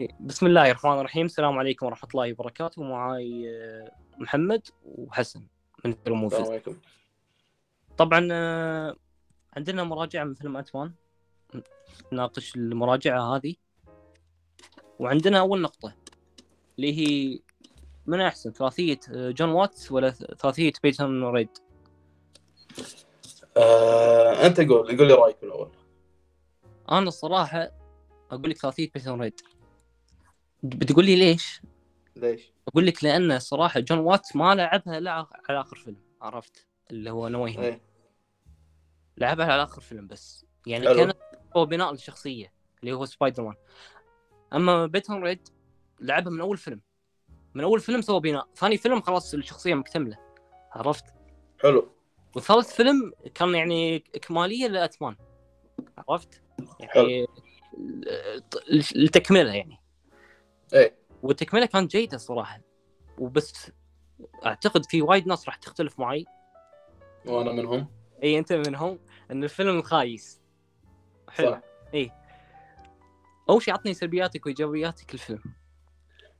بسم الله الرحمن الرحيم. السلام عليكم ورحمة الله وبركاته. معاي آه، محمد وحسن من فيلم movies السلام عليكم. طبعا آه، عندنا مراجعة من فيلم Ant-Man نناقش المراجعة هذه. وعندنا أول نقطة اللي هي من أحسن ثلاثية آه، جون واتس ولا ثلاثية بيتون ريد؟ آه، أنت قول قول لي رأيك الأول. أنا الصراحة أقول لك ثلاثية بيتون ريد. بتقول لي ليش؟ ليش؟ أقول لك لأن صراحة جون واتس ما لعبها لا على آخر فيلم عرفت؟ اللي هو No Way إيه. لعبها على آخر فيلم بس. يعني حلو. كان هو بناء الشخصيه اللي هو سبايدر مان. أما بيتون ريد لعبها من أول فيلم. من أول فيلم سوى بناء. ثاني فيلم خلاص الشخصية مكتملة عرفت؟ حلو. وثالث فيلم كان يعني إكمالية لأتمان عرفت؟ حلو. يعني التكمله يعني. إيه. والتكمله كانت جيدة الصراحه وبس أعتقد في وايد ناس راح تختلف معي. وأنا منهم. إي أنت منهم. إن الفيلم خايس. حلو. صح. أول شيء عطني سلبياتك وإيجابياتك الفيلم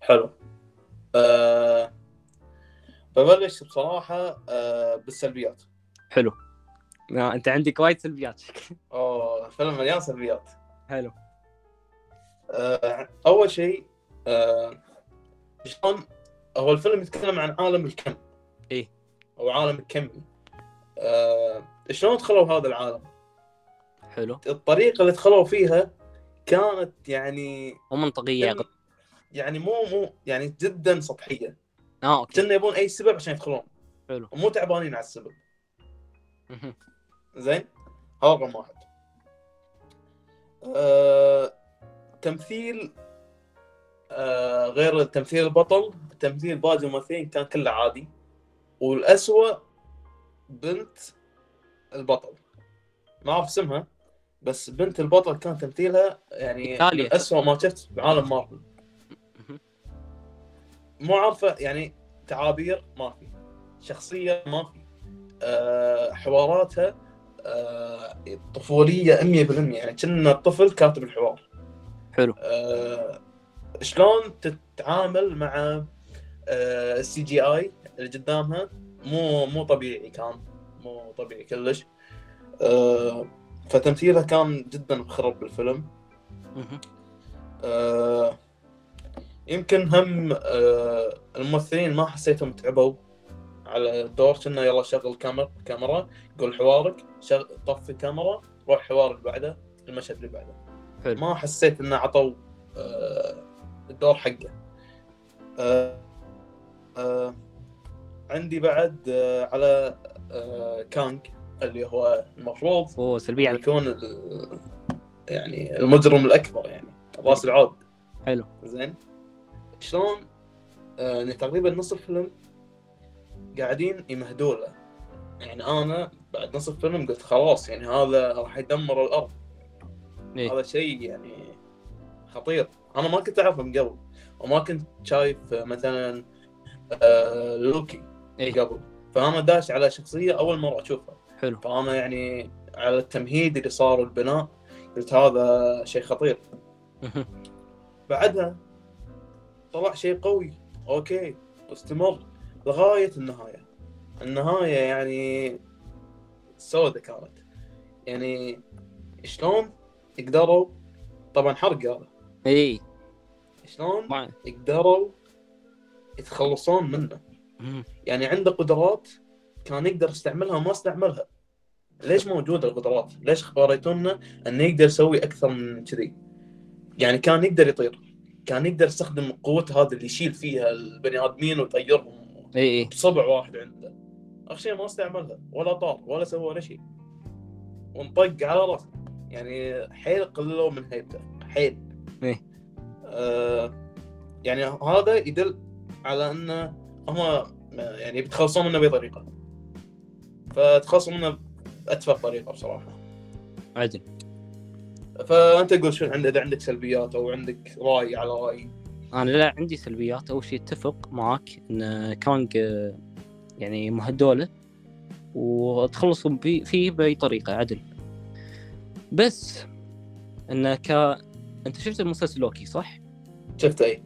حلو. آه ببلش بصراحة آه بالسلبيات. حلو. لا أنت عندك وايد سلبيات أوه فيلم مليان سلبيات. حلو. آه أول شيء شلون هو الفيلم يتكلم عن عالم الكم. إيه. أو عالم الكمي. آه شلون دخلوا هذا العالم؟ حلو. الطريقة اللي دخلوا فيها كانت يعني ومنطقيه فيلم- يعني مو مو يعني جدا سطحية. آه أوكي. كنا يبون أي سبب عشان يدخلون. حلو. ومو تعبانين على السبب. زين؟ هذا رقم واحد. آه، تمثيل آه، غير تمثيل البطل تمثيل باقي الممثلين كان كله عادي. والأسوأ بنت البطل. ما أعرف اسمها بس بنت البطل كان تمثيلها يعني إيطاليا. أسوأ ما شفت بعالم مارفل. مو عارفة يعني تعابير ما في شخصية ما في أه حواراتها أه طفولية 100% يعني كنا الطفل كاتب الحوار حلو. أه شلون تتعامل مع السي جي اي اللي قدامها مو مو طبيعي كان مو طبيعي كلش أه فتمثيلها كان جدا مخرب بالفيلم. آه، يمكن هم آه، الممثلين ما حسيتهم تعبوا على الدور كنا يلا شغل كاميرا كاميرا قول حوارك شغل طفي كاميرا روح حوار اللي بعده المشهد اللي بعده حلو. ما حسيت إنه عطوا آه، الدور حقه. آه، آه، عندي بعد آه، على آه، كانج اللي هو المفروض سلبية على يكون يعني المجرم الأكبر يعني راس العود. حلو. زين. شلون آه إن تقريبا نص الفيلم قاعدين يمهدوا له يعني أنا بعد نص الفيلم قلت خلاص يعني هذا راح يدمر الأرض. إيه. هذا شيء يعني خطير. أنا ما كنت اعرفه من قبل وما كنت شايف مثلا آه لوكي إيه. قبل. فأنا داش على شخصية أول مرة أشوفها. حلو. فأنا يعني على التمهيد اللي صار والبناء قلت هذا شيء خطير. بعدها طلع شيء قوي. okay واستمر لغاية النهاية. النهاية يعني سودة كانت. يعني شلون قدروا طبعا حرق هذا. إي. شلون قدروا يتخلصون منه. يعني عنده قدرات كان يقدر يستعملها وما استعملها. ليش موجوده القدرات؟ ليش وريتونا إنه يقدر يسوي أكثر من كذي؟ يعني كان يقدر يطير. كان يقدر يستخدم قوته هذه اللي يشيل فيها البني آدمين ويطيرهم إي إي. بصبع واحد عنده. اخر شيء ما استعملها. ولا طار ولا سوى ولا شيء. وانطق على راسه. يعني حيل قللوا من هيبته. حيل. إيه. آه يعني هذا يدل على انه هم يعني بيتخلصون منه بطريقة. فتخلصوا منه باتفه طريقة بصراحة. عدل فأنت قول شو عندك إذا عندك سلبيات أو عندك رأي على رأي. أنا لا عندي سلبيات. أول شيء أتفق معاك أن كانج يعني مهدولة وتخلصوا فيه بأي طريقة عدل. بس انه ك أنت شفت المسلسل لوكي صح؟ شفت اي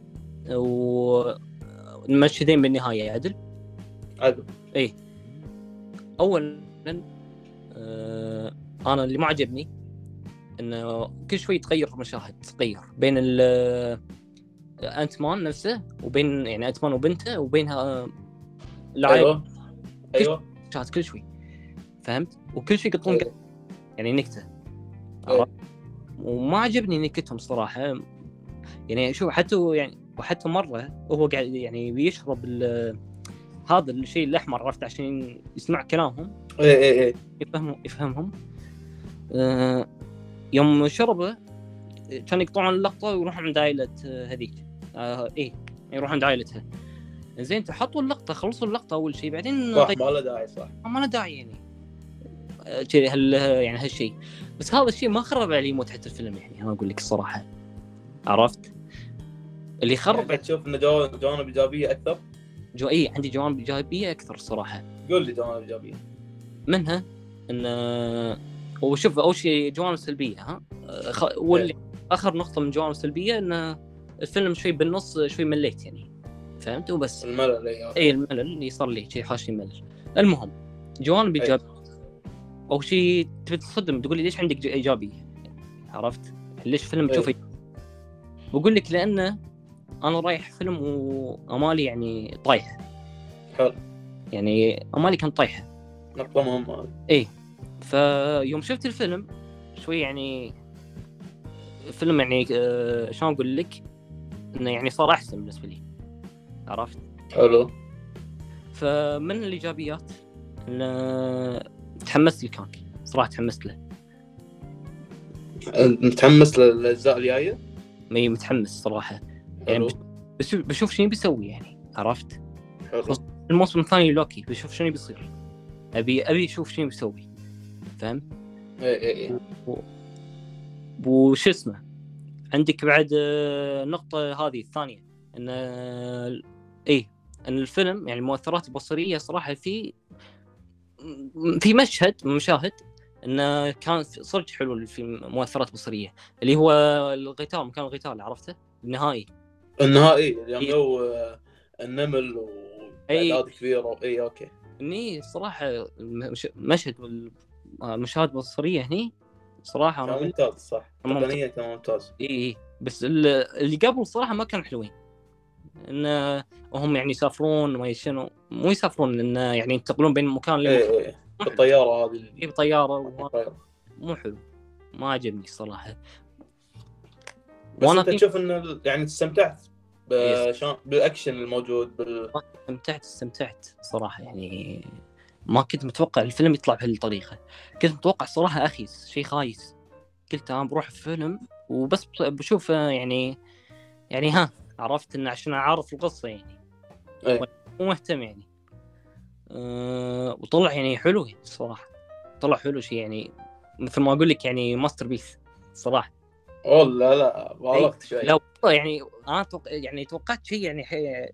ومشهدين بالنهاية عدل؟ عدل. اولا آه أنا اللي ما عجبني إنه كل شوي تغير مشاهد تغير بين ال انت مان نفسه وبين يعني انت مان وبنته وبينها العائلة. أيوه. أيوه. مشاهد كل شوي فهمت؟ وكل شوي يقطون إيه. يعني نكتة. إيه. وما عجبني نكتهم صراحة. يعني شوف حتى يعني وحتى مرة وهو قاعد يعني بيشرب هذا الشيء الأحمر عرفت؟ عشان يسمع كلامهم. اي اي اي يفهم يفهمهم. آه، يوم شربه كان يقطعون اللقطة ويروحون عند عائله آه، هذيك. آه إيه يروحون عند عائلتها زين تحطوا اللقطة خلصوا اللقطة أول شيء بعدين صح غير- ما له داعي صح. ما له داعي يعني. كذي هال يعني هالشيء. بس هذا الشيء ما خرب علي متعة الفيلم يعني أنا أقول لك الصراحة. عرفت؟ اللي خرب يعني تشوف انه جو- جوانب إيجابية أكثر؟ جو اي عندي جوانب إيجابية أكثر الصراحة. قول لي جوانب إيجابية. منها إن وشوف أول شيء جوانب سلبية ها؟ خ... واللي آخر نقطة من جوانب سلبية إن الفيلم شوي بالنص شوي مليت يعني. فهمت؟ وبس. الملل اي اي الملل اللي صار لي شيء حاشني ملل. المهم جوانب أي. إيجابية. أول شيء تبي تصدم تقول لي ليش عندك ايجابيه عرفت؟ ليش فيلم أي. تشوفه؟ بقول لك لأنه أنا رايح فيلم وأمالي يعني طايحه حلو. يعني أمالي كانت طايحه نقطه مهمه هذه فيوم شفت الفيلم شوي يعني فيلم يعني آه، شلون أقول لك؟ إنه يعني صار أحسن بالنسبة لي. عرفت؟ حلو. فمن الإيجابيات؟ ان تحمست لكانج صراحة تحمست له. متحمس للأجزاء الجاية؟ مي متحمس صراحة. يعني بشوف, بشوف شنو بيسوي يعني عرفت؟ حلو. الموسم الثاني لوكي بشوف شنو بيصير. ابي أبي أشوف شنو بيسوي. فهمت اي اي إي. وش اسمه؟ عندك بعد آه، النقطة هذه الثانية إن آه، إيه إن الفيلم يعني المؤثرات البصرية صراحة في في مشهد من المشاهد إنه كان صدق حلو في مؤثرات بصرية اللي هو القتال مكان القتال عرفته؟ النهائي. النهائي يوم إيه. جو آه، النمل. واعداد كبيره اي okay. إني صراحة المش- مشهد المشاهد البصرية هني صراحة أنا كان ممتاز صح. تقنيا كان ممتاز. اي اي بس ال- اللي قبل الصراحه ما كانوا حلوين. إن هم يعني يسافرون ما شنو. مو يسافرون ان يعني ينتقلون بين مكان لمكان. اي الطياره هذه. اللي- يجيب طياره وما-. مو حلو. ما عجبني الصراحه بس أنت تشوف إن ال- يعني استمتعت بشان بالأكشن الموجود بال استمتعت استمتعت صراحة يعني. ما كنت متوقع الفيلم يطلع بهالطريقة. كنت متوقع صراحة اخيس شيء خايس. قلت أنا بروح فيلم وبس بشوف يعني يعني ها عرفت انه عشان أعرف القصة يعني. إيه. مو مهتم يعني. أه وطلع يعني حلو الصراحه طلع حلو شيء يعني مثل ما أقول لك يعني masterpiece صراحة. أوه لا لا بالغت شوي. لا والله يعني أنا توق... يعني توقعت شيء يعني حي...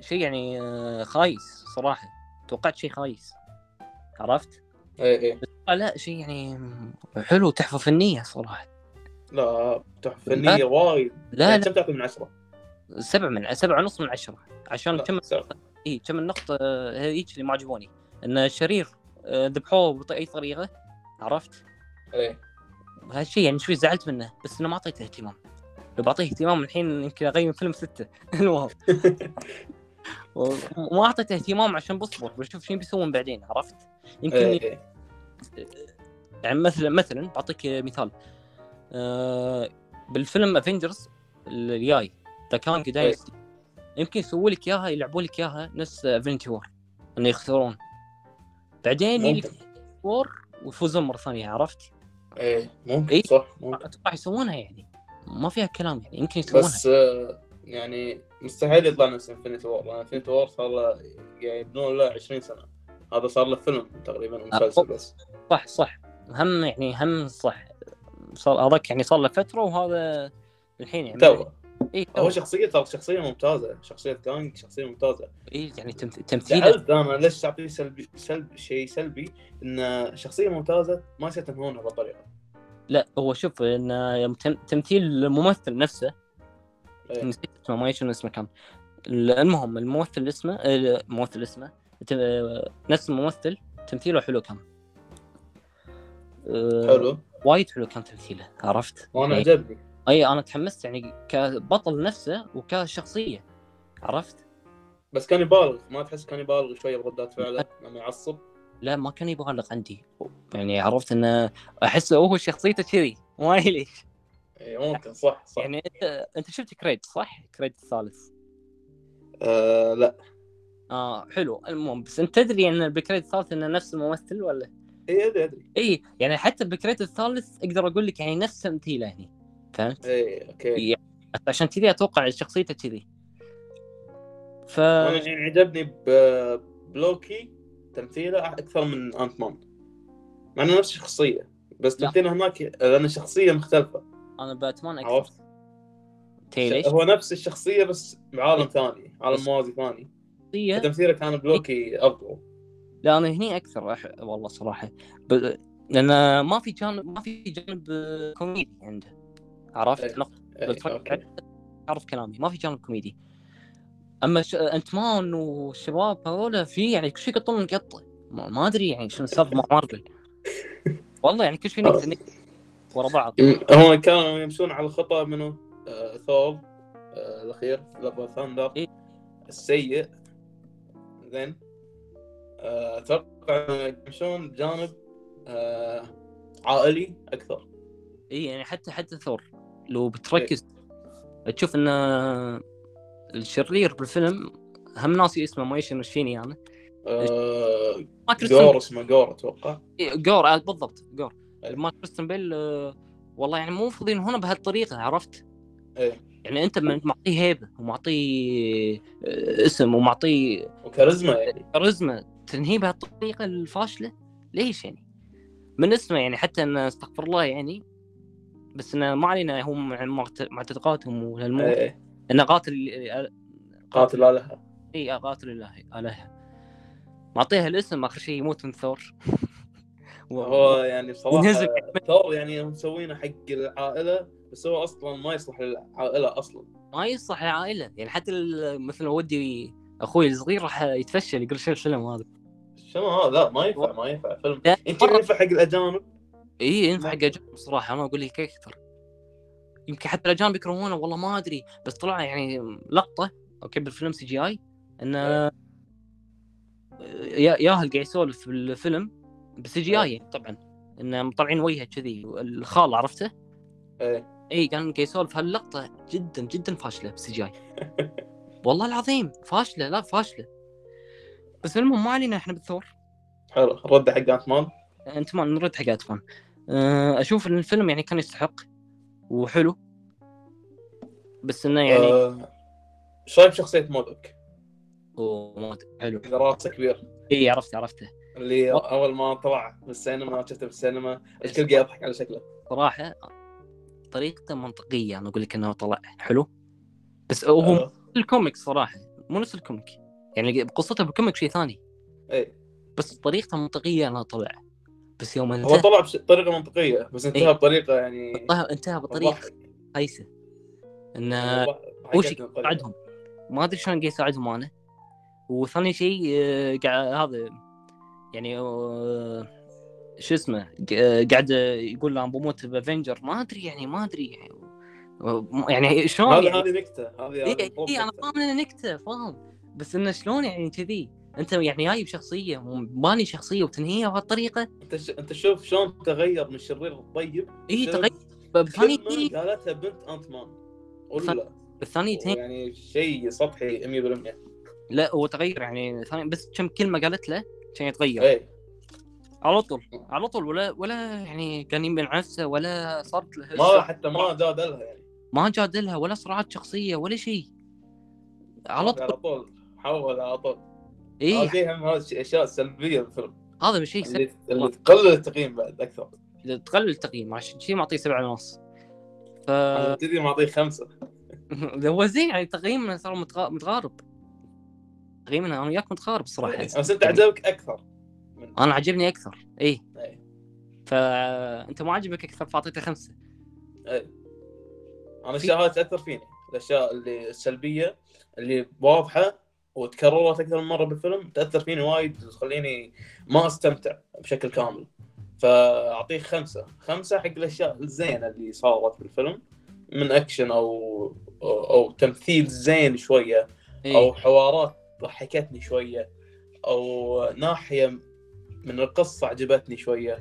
شيء يعني آه، خايس صراحة. توقعت شيء خايس. عرفت؟ اي اي آه، لا شيء يعني حلو تحفة فنية صراحة. لا تحفة فنية وايد. لا يعني لا. كم تعطي من عشرة؟ سبع من سبعة ونص من عشرة. عشان سبعة. اي كم النقطة آه، هذيك اللي ما عجبوني إن الشرير آه، ذبحوه بأي طريقة عرفت؟ اي هالشيء يعني شوي زعلت منه بس إنه ما أعطيته اهتمام. لو بعطيه اهتمام الحين يمكن اقيم فيلم ستة. المهم وما أعطيته اهتمام عشان بصبر بشوف شنو بيسوون بعدين عرفت؟ يمكن اي اي يعني مثلا مثلا بعطيك مثال. آه بالفيلم Avengers الجاي The Kang Dynasty يمكن يسووا لك إياها يلعبوا لك إياها نفس Infinity War إنه يخسرون. بعدين يجي War ويفوزون مرة ثانية عرفت؟ اي ممكن إي. صح ممكن. أتوقع يسوونها يعني. ما فيها كلام يعني يمكن يسوونها. بس آه، يعني مستحيل يطلع نفس Infinity War لأن Infinity War صار له يعني يبنون له 20 سنة. هذا صار له فيلم تقريبا مسلسل بس. صح صح. هم يعني هم صح. صار هذاك يعني صار له فترة وهذا الحين يعني تو. اي هو شخصيه ترى شخصية ممتازة. شخصية كانج شخصية ممتازة. اي يعني تمث- تمثيله. أنا ليش تعطيه سلبي سلب شيء سلبي؟ إن شخصية ممتازة ما يصير تنهونها بهالطريقة. لا هو شوف إن تمثيل الممثل نفسه إيه. نسيت اسمه ما شنو اسمه كان. المهم الممثل اسمه الممثل اسمه نفس الممثل تمثيله حلو كان. حلو. وايد حلو كان تمثيله عرفت؟ وأنا يعني- عجبني. اي أنا تحمست يعني كبطل نفسه وكشخصية عرفت؟ بس كان يبالغ ما تحس كان يبالغ شوية بردات فعله لما يعصب؟ لا ما كان يبالغ عندي. يعني عرفت إنه أحس هو شخصيته كذي ما ليش اي ممكن صح صح. يعني أنت أنت شفت كريد صح؟ كريد الثالث. آه لا. آه حلو. المهم بس أنت تدري إن ب Creed الثالث إنه نفس الممثل ولا؟ اي أدري أدري. اي يعني حتى ب Creed الثالث أقدر أقول لك يعني نفس تمثيله هني فهمت؟ اي okay. إي. عشان كذي أتوقع شخصيته كذي. ف أنا يعني عجبني بلوكي تمثيله أكثر من Ant-Man مع إنه نفس الشخصيه بس. تمثيله هناك لأن الشخصيه مختلفة. أنا ب Ant-Man أكثر. عرفت؟ ليش؟ هو نفس الشخصية بس بعالم ثاني عالم موازي ثاني. تمثيله كان بلوكي افضل لا أنا هني أكثر أح... والله صراحة. ب... لأن ما في جانب ما في جانب كوميدي عنده. عرفت؟ إيه. نقطة إي، بتفكر okay. تعرف كلامي ما في جانب كوميدي. أما ش... Ant-Man والشباب هذول في يعني كل شيء يقطون قطه ما, ما أدري يعني شنو السالفه مع مارفل والله يعني كل شيء نقطة ورا بعض. هم كانوا يمشون على خطى منه آه ثور آه الأخير Love and Thunder. إيه. السيء. زين. آه، أتوقع إنه يمشون بجانب آه عائلي أكثر. اي يعني حتى حتى ثور. لو بتركز تشوف إن الشرير بالفيلم هم ناسي اسمه ما يشن وش فيني أنا آه جور اسمه جور أتوقع إيه، جور آه، بالضبط جور إيه. ما كريستن بيل آه، والله يعني مو المفروض هنا بهالطريقة عرفت؟ إيه يعني أنت معطيه هيبة ومعطيه آه، اسم ومعطيه وكاريزما يعني كاريزما تنهيه بهالطريقة الفاشلة ليش يعني؟ من اسمه يعني حتى إن استغفر الله يعني بس انه ما علينا هم معت- معتقداتهم وهالموت إيه. انه قاتل آه، قاتل لها إي قاتل الله الها معطيها الاسم آخر شيء يموت من ثور. هو يعني بصراحة ثور يعني مسوينه حق العائلة بس هو أصلا ما يصلح للعائلة أصلا. ما يصلح العائله يعني حتى مثلا ودي أخوي الصغير راح يتفشل يقول شو الفيلم هذا؟ شنو هذا لا ما ينفع ما ينفع فيلم. يمكن مرة- ينفع حق الأجانب. اي ينفع ما- حق اجانب صراحة أنا أقول لك أكثر. يمكن حتى الاجانب يكرهونه والله ما أدري بس طلع يعني لقطة okay بالفيلم CGI انه يا- ياهل قاعد يسولف بالفيلم بال CGI يعني طبعا انه مطلعين وجهه كذي الخال عرفته؟ إيه. اي كان قاعد يسولف هاللقطة جدا جدا فاشلة بال CGI. والله العظيم فاشلة لا فاشلة. بس المهم ما علينا إحنا بالثور. حلو رد حق Ant-Man انت ما نرد حق أه، أشوف إن الفيلم يعني كان يستحق وحلو. بس إنه يعني آه، إيش رايك بشخصيه؟ وما أدري، حلو. إذا راسه كبير. اي عرفت عرفته. اللي. أول ما طلع بالسينما شفته بالسينما الكل قاعد يضحك على شكله. صراحة طريقته منطقية. أنا أقول لك إنه طلع حلو. بس هو آه، ال comic صراحة. مو نفس ال comic. يعني قصته بالكوميك شيء ثاني. إيه. بس طريقته منطقية إنه طلع. بس يوم هو انتهى. طلع بطريقه منطقية بس انتهى إيه. بطريقة يعني انتهى بطريقة. خايسة. انه هو طريقة. يساعدهم ما أدري شلون قاعد يساعدهم أنا. وثاني شيء آه، قاعد هذا يعني آه، شو اسمه قاعد يقول أنا بموت بافنجر ما أدري يعني ما أدري يعني. يعني شلون هذه يعني؟ هذه نكتة هذه اي مفروض اي أنا. فاهم إنها نكتة فاهم. بس إنه شلون يعني كذي؟ انت يعني جاي بشخصية باني شخصية وتنهيها بهالطريقة. انت ش... انت شوف شلون تغير من الشرير الطيب إي تغير. كلمه قالتها بنت انت مان ولا بالثاني تنهي يعني شيء سطحي 100% لا هو تغير يعني ثاني بس كم كلمة قالت له كان يتغير. إيه. على طول على طول ولا ولا يعني كان يمين نفسه ولا صارت له ما حتى ما جادلها يعني. ما جادلها ولا صراعات شخصية ولا شيء. على طول على طول. حول على طول. اي هم الشيء- أشياء سلبية بالفيلم هذا شيء سيء اللي, تقلل التقييم بعد أكثر. تقلل التقييم عشان شيء معطيه سبعة ونص ف أنا تدري معطيه خمسة. هو زين يعني تقييمنا صار متغ- متغارب. تقييمنا أنا وياك متغارب صراحة. بس أنت عجبك أكثر من أنا عجبني أكثر. اي إيه. فانت ما عجبك أكثر فأعطيته خمسة. أنا في- الاشياء هذه تاثر فيني. الأشياء اللي السلبيه اللي واضحة وتكررت أكثر من مرة بالفيلم تأثر فيني وايد وتخليني ما أستمتع بشكل كامل. فأعطيه خمسة. خمسة حق الأشياء الزينة اللي صارت بالفيلم. من أكشن أو أو, تمثيل زين شوية إيه. أو حوارات ضحكتني شوية أو ناحية من القصة عجبتني شوية.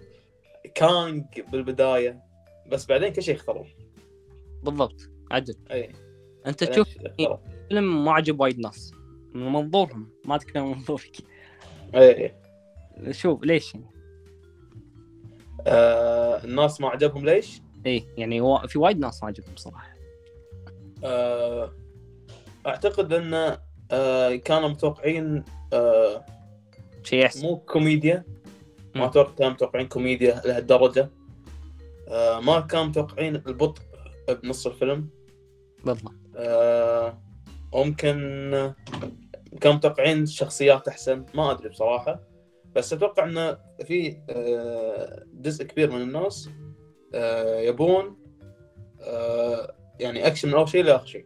كانج بالبداية بس بعدين كل شيء اخترب بالضبط. عدل اي أنت تشوف. فيلم ما عجب وايد ناس. من منظورهم ما اتكلم من منظورك. اي شوف ليش يعني؟ آه الناس ما عجبهم ليش؟ إيه يعني هو في وايد ناس ما عجبهم صراحة. آه أعتقد أن آه كانوا متوقعين آه شيء أحسن. مو كوميديا. ما. أتوقع كانوا متوقعين كوميديا لهالدرجة. آه ما كانوا متوقعين البطء بنص الفيلم. بالضبط. آه ممكن كانوا متوقعين شخصيات أحسن ما أدري بصراحة. بس أتوقع ان في آه جزء كبير من الناس آه يبون آه يعني أكشن من أول شيء لآخر شيء.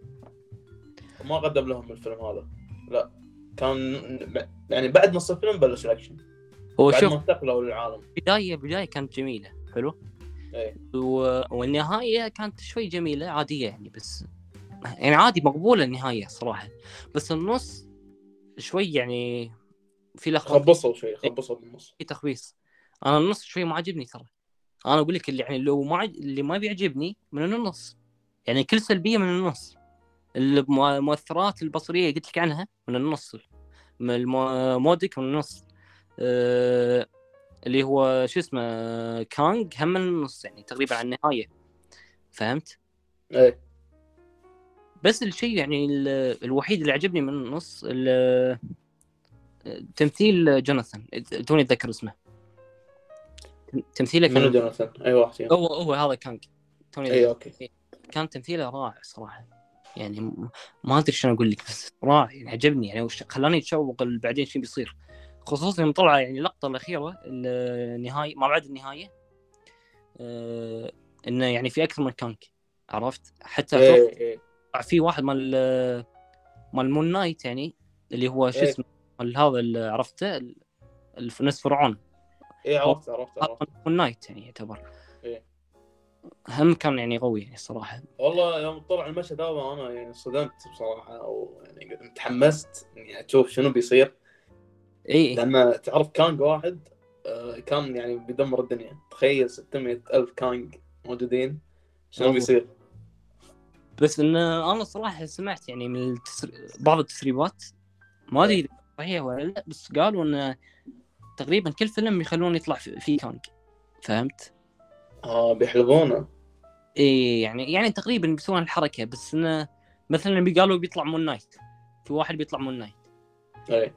ما قدم لهم الفيلم هذا. لا كان يعني بعد نص الفيلم بلش الأكشن. هو بعد شوف ما انتقلوا للعالم. بداية بداية كانت جميلة حلو؟ إيه. و... والنهاية كانت شوي جميلة عادية يعني بس يعني عادي مقبولة النهاية صراحة. بس النص شوي يعني في لخبطة. خبصوا شوي خبصوا بالنص في تخبيص. أنا النص شوي ما عجبني ترى. أنا أقول لك اللي يعني لو ما عج... اللي ما بيعجبني من النص. يعني كل سلبية من النص. الم- المؤثرات البصرية قلت لك عنها من النص. من المودك من النص. أه... اللي هو شو اسمه كانج هم من النص يعني تقريبا على النهاية. فهمت؟ إيه. بس الشيء يعني ال- الوحيد اللي عجبني من النص ال- تمثيل جوناثان. توني أتذكر اسمه. تمثيله منو كان جوناثان؟ أي واحد فيهم هو هو هذا Kang توني أي okay. كان تمثيله رائع صراحة. يعني ما أدري شلون أقول لك بس رائع. يعني عجبني. يعني خلاني أتشوق بعدين شو بيصير. خصوصا يوم طلع يعني اللقطة الأخيرة النهاية ما بعد النهاية آه إنه يعني في أكثر من Kang عرفت؟ حتى أتوقع إيه. في واحد مال مال Moon Knight يعني اللي هو شو إيه. اسمه مال هذا اللي عرفته نفس فرعون إيه عرفت عرفت عرفت Moon Knight يعني يعتبر إيه. هم كان يعني قوي يعني الصراحه والله يوم طلع المشهد هذا أنا يعني صدمت بصراحة أو يعني تحمست إني أشوف شنو بيصير إي لأن تعرف Kang واحد آه، كان يعني بيدمر الدنيا تخيل 600 ألف Kang موجودين شنو. بيصير؟ بس إن أنا صراحة سمعت يعني من التسر... بعض التسريبات ما أدري إذا صحيح ولا لا بس قالوا انه تقريبا كل فيلم يخلون يطلع في- فيه Kang فهمت؟ آه بيحلبونه. إي يعني يعني تقريبا بيسوون الحركة بس انه مثلا قالوا بيطلع Moon Knight في واحد بيطلع Moon Knight إيه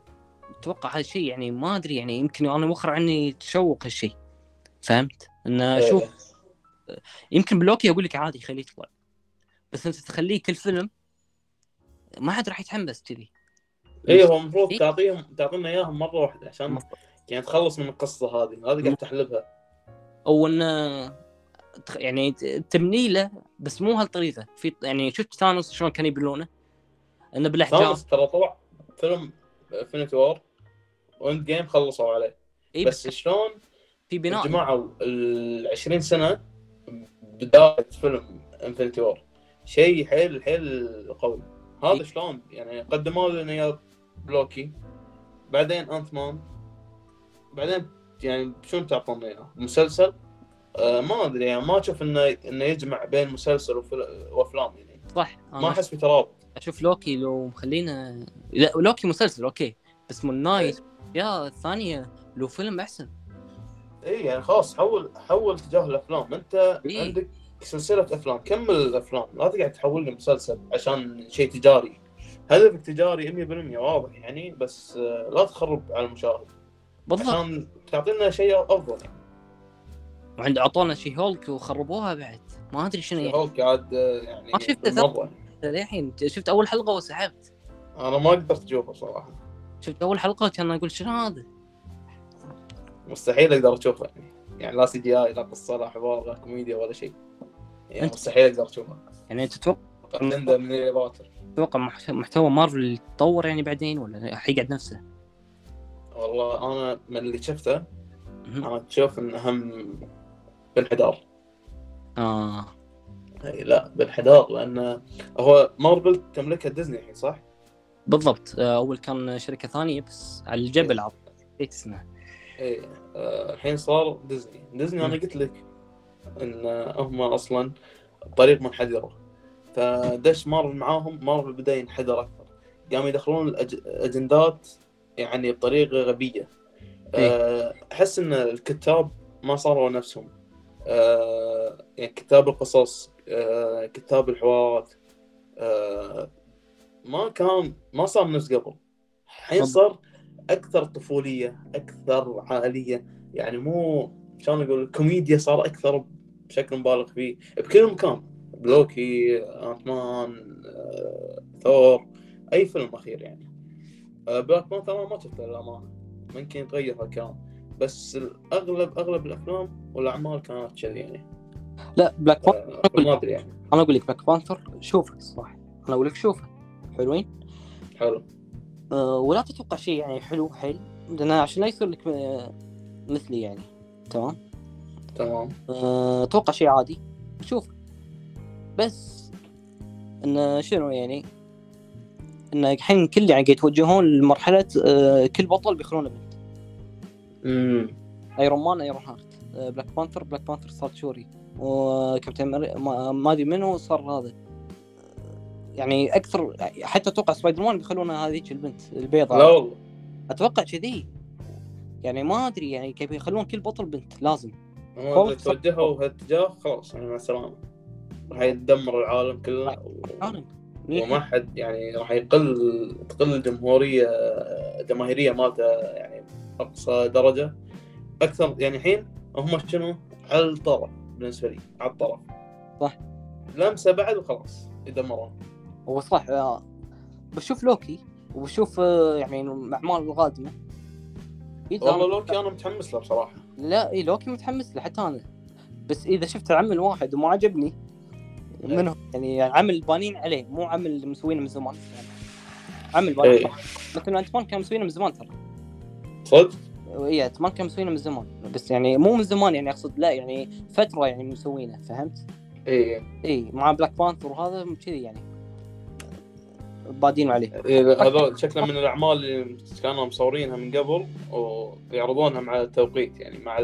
أتوقع هذا الشيء يعني ما أدري يعني يمكن أنا مخر عني تشوق هالشيء. فهمت؟ انه إيه. شوف يمكن بلوكي أقول لك عادي خليه يطلع. بس انت تخليه كل فيلم ما حد راح يتحمس كذي. إيه هو المفروض إيه. تعطيهم تعطينا إياهم مرة واحدة عشان يعني تخلص من القصة هذه. هذه قاعد تحلبها. أو انه يعني ت- تبني له بس مو هالطريقة. في يعني شفت Thanos شلون كان يبنونه؟ إنه بالأحجام. Thanos ترى طلع فيلم Infinity War و Endgame خلصوا عليه. اي بس بس شلون في بناء. جمعوا ال 20 سنة بداية فيلم Infinity War شيء حيل حيل قوي. هذا إيه. شلون؟ يعني قدموا لنا اياه بلوكي بعدين Ant-Man بعدين يعني شنو تعطونا إياه؟ مسلسل؟ آه ما أدري يعني ما أشوف إنه إنه يجمع بين مسلسل وأفلام يعني. صح ما أحس بترابط. أشوف لوكي لو مخلينا لا لوكي مسلسل okay. بس Moon Knight يا الثانية لو فيلم أحسن. اي يعني خلاص حول حول اتجاه الأفلام. أنت إيه. عندك سلسلة أفلام كمل الأفلام؟ لا تقعد تحول لي مسلسل عشان شيء تجاري. هدفك تجاري 100% واضح يعني بس آه، لا تخرب على المشاهد. بالضبط. عشان تعطينا شيء أفضل. يعني وعند أعطونا She-Hulk وخربوها بعد. ما أدري شنو يعني. هولك قاعد آه، يعني ما شفته. للحين. شفت أول حلقة وسحبت. أنا ما قدرت أشوفه صراحة. شفت أول حلقة كان أقول شنو هذا؟ مستحيل أقدر أشوفه يعني. يعني لا CGI لا قصة لا حوار لا كوميديا ولا شيء. يعني أنت- مستحيل أقدر اشوفه يعني أنت تتوقع من أتوقع مح- محتوى مارفل يتطور يعني بعدين ولا حيقعد نفسه؟ والله أنا من اللي شفته. أنا أشوف إن أهم بانحدار آه. إي لا بانحدار لأن هو مارفل تملكها ديزني الحين صح؟ بالضبط. آه، أول كان شركة ثانية بس على الجبل نسيت اسمها إي آه، الحين صار Disney. Disney أنا. قلت لك إن هم أصلا طريق منحدره فدش مارفل معاهم مارفل بدأ ينحدر أكثر. قاموا يدخلون الأجندات يعني بطريقة غبية. آه، أحس إن الكتاب ما صاروا نفسهم. آه، يعني كتاب القصص آه، كتاب الحوارات ما كان ما صار نفس قبل. الحين صار أكثر طفولية أكثر عائلية. يعني مو شلون أقول الكوميديا صار أكثر بشكل مبالغ فيه. بكل مكان. ب Loki Ant-Man آه، ثور أي فيلم أخير يعني. آه، Black Panther أنا ما شفته للأمانة. ممكن يتغير هالكلام. بس اغلب أغلب الأفلام والأعمال كانت كذي يعني. لا Black Panther آه، ما أدري يعني. أنا أقول لك Black Panther شوفه الصراحه أنا أقول لك شوفه. حلوين؟ حلو. أه ولا تتوقع شيء يعني حلو حيل؟ لأن عشان لا يصير لك آه، مثلي يعني. تمام؟ تمام. أه أتوقع شيء عادي. شوف بس انه شنو يعني؟ إن الحين كل يعني يتوجهون لمرحلة أه كل بطل بيخلونه بنت. امم Iron Man Ironheart Black Panther Black Panther صار Shuri. و Captain Ameri- ما ما أدري منو صار هذا. يعني أكثر حتى أتوقع سبايدر مان بيخلونه هذيك البنت البيضاء. لا والله. أتوقع كذي. يعني ما أدري يعني كيف يخلون كل بطل بنت لازم. هم فوق- إذا توجهوا هالاتجاه خلاص يعني مع السلامة. راح يدمر العالم كله و- وما حد يعني راح يقل تقل الجمهوريه الجماهيريه مالته يعني أقصى درجة. أكثر يعني الحين هم شنو؟ على الطرف بالنسبة لي على الطرف. صح. لمسة بعد وخلاص يدمرون هو صح آه، بشوف لوكي وبشوف آه، يعني الاعمال القادمة. والله لوكي أنا متحمس له بصراحة. لا إي لوكي متحمس له حتى أنا. بس إذا شفت عمل واحد وما عجبني إيه. منهم يعني عمل بانين عليه مو عمل مسوينه من زمان. عمل بانين. اي مثل Ant-Man كان مسوينه من زمان ترى. صدق؟ إي Ant-Man كان مسوينه من زمان. بس يعني مو من زمان يعني أقصد لا يعني فترة يعني مسوينه فهمت؟ اي إي مع Black Panther وهذا كذي يعني. بادين عليه. إيه، هذول شكله من الأعمال اللي كانوا مصورينها من قبل ويعرضونها مع التوقيت يعني مع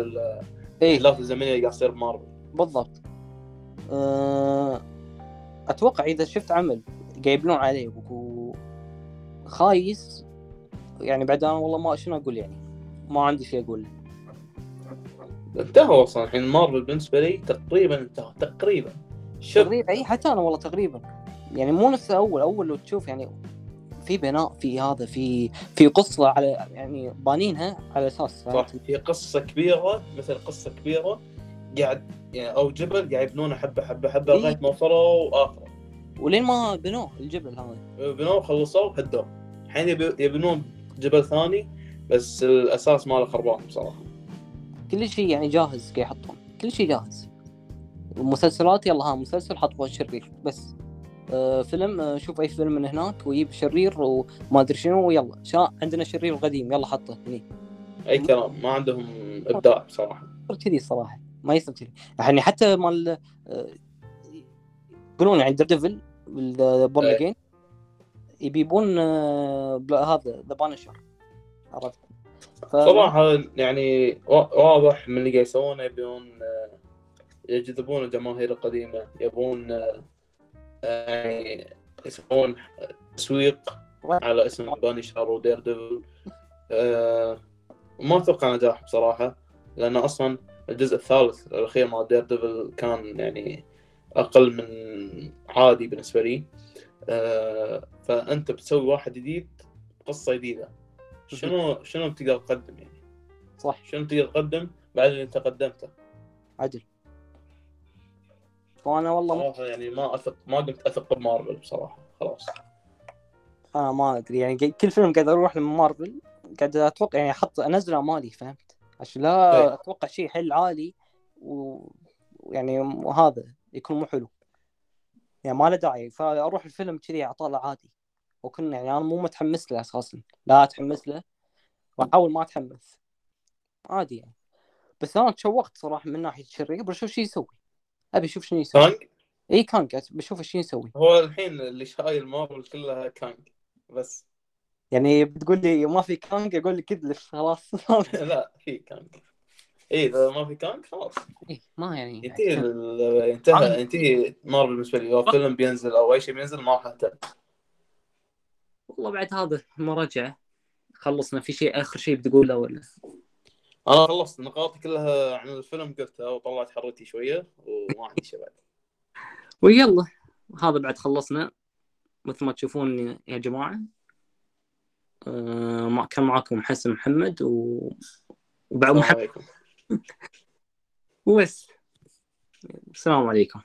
اي الاحداث الزمنية اللي قاعد تصير بمارفل بالضبط. أه... أتوقع إذا شفت عمل قايبلون عليه و- خايس يعني بعد أنا والله ما شنو أقول يعني ما عندي شيء أقول. انتهوا أصلا الحين مارفل بالنسبة لي تقريبا انتهوا تقريبا. تقريبا إي حتى أنا والله تقريبا. يعني مو نفس اول أول لو تشوف يعني في بناء في هذا في في قصة على يعني بانينها على أساس صح؟ هي قصة كبيرة مثل قصة كبيرة قاعد يعني أو جبل قاعد يبنونه حبة حبة حبة إيه. لغاية ما وصلوا آخره. ولين ما بنوه الجبل هذا. بنوه خلصوه هدوه. الحين يبنون جبل ثاني بس الأساس ماله خربان بصراحة. كل شيء يعني جاهز قاعد يحطون. كل شيء جاهز. ومسلسلات يلا ها مسلسل حطوا شرير بس. فيلم آه شوف أي فيلم من هناك ويجيب شرير وما أدري شنو ويلا. شا عندنا شرير قديم يلا حطه هني. أي كلام ما عندهم إبداع بصراحة. كذي الصراحة ما يصير كذي. يعني حتى مال آه، يقولون يعني Devil Born Again. يبون آه، هذا the Punisher عرفت؟ ف- صراحة يعني وا- واضح من اللي قاعد يسوونه يبون آه، يجذبون الجماهير القديمة يبون آه، آه، يعني يسوون تسويق على اسم Punisher و Daredevil. آه، وما أتوقع نجاح بصراحة لأن أصلا الجزء الثالث الأخير مال Daredevil كان يعني أقل من عادي بالنسبة لي. آه، فأنت بتسوي واحد جديد قصة جديدة. شنو شنو بتقدر تقدم يعني؟ صح. شنو تقدر تقدم بعد اللي أنت قدمته؟ عدل. وأنا والله صراحة يعني ما اثق ما قمت أثق بمارفل بصراحة. خلاص. أنا ما أدري يعني كل فيلم قاعد أروح لمارفل قاعد أتوقع يعني أحط انزل امالي فهمت؟ عشان لا إيه. أتوقع شيء حل عالي ويعني وهذا يكون مو حلو. يعني ما له داعي فأروح الفيلم كذي اطالع عادي. وكنا يعني أنا مو متحمس له أساسا. لا أتحمس له وأحاول ما أتحمس. عادي يعني. بس أنا تشوقت صراحة من ناحية الشرير بشوف شو يسوي؟ أبي أشوف شنو يسوي. كانج؟ إي كانج بشوف شو يسوي. هو الحين اللي شايل مارفل كلها كانج بس. يعني بتقول لي ما في كانج أقول لك اذلف خلاص. لا في كانج. إي إذا ما في كانج خلاص. إيه، ما يعني. ينتهي ال- انتهى ينتهي مارفل بالنسبة لي. لو فيلم بينزل أو أي شيء بينزل ما راح اهتم والله بعد هذا المراجعه خلصنا. في شيء آخر شيء بتقوله ولا؟ أنا خلصت نقاطي كلها عن الفيلم قلتها وطلعت حرتي شوية وما عندي شيء بعد ويلا هذا بعد خلصنا. مثل ما تشوفون يا جماعة آه ما كان معاكم حسن محمد و... وبعد محمد. وبس السلام عليكم.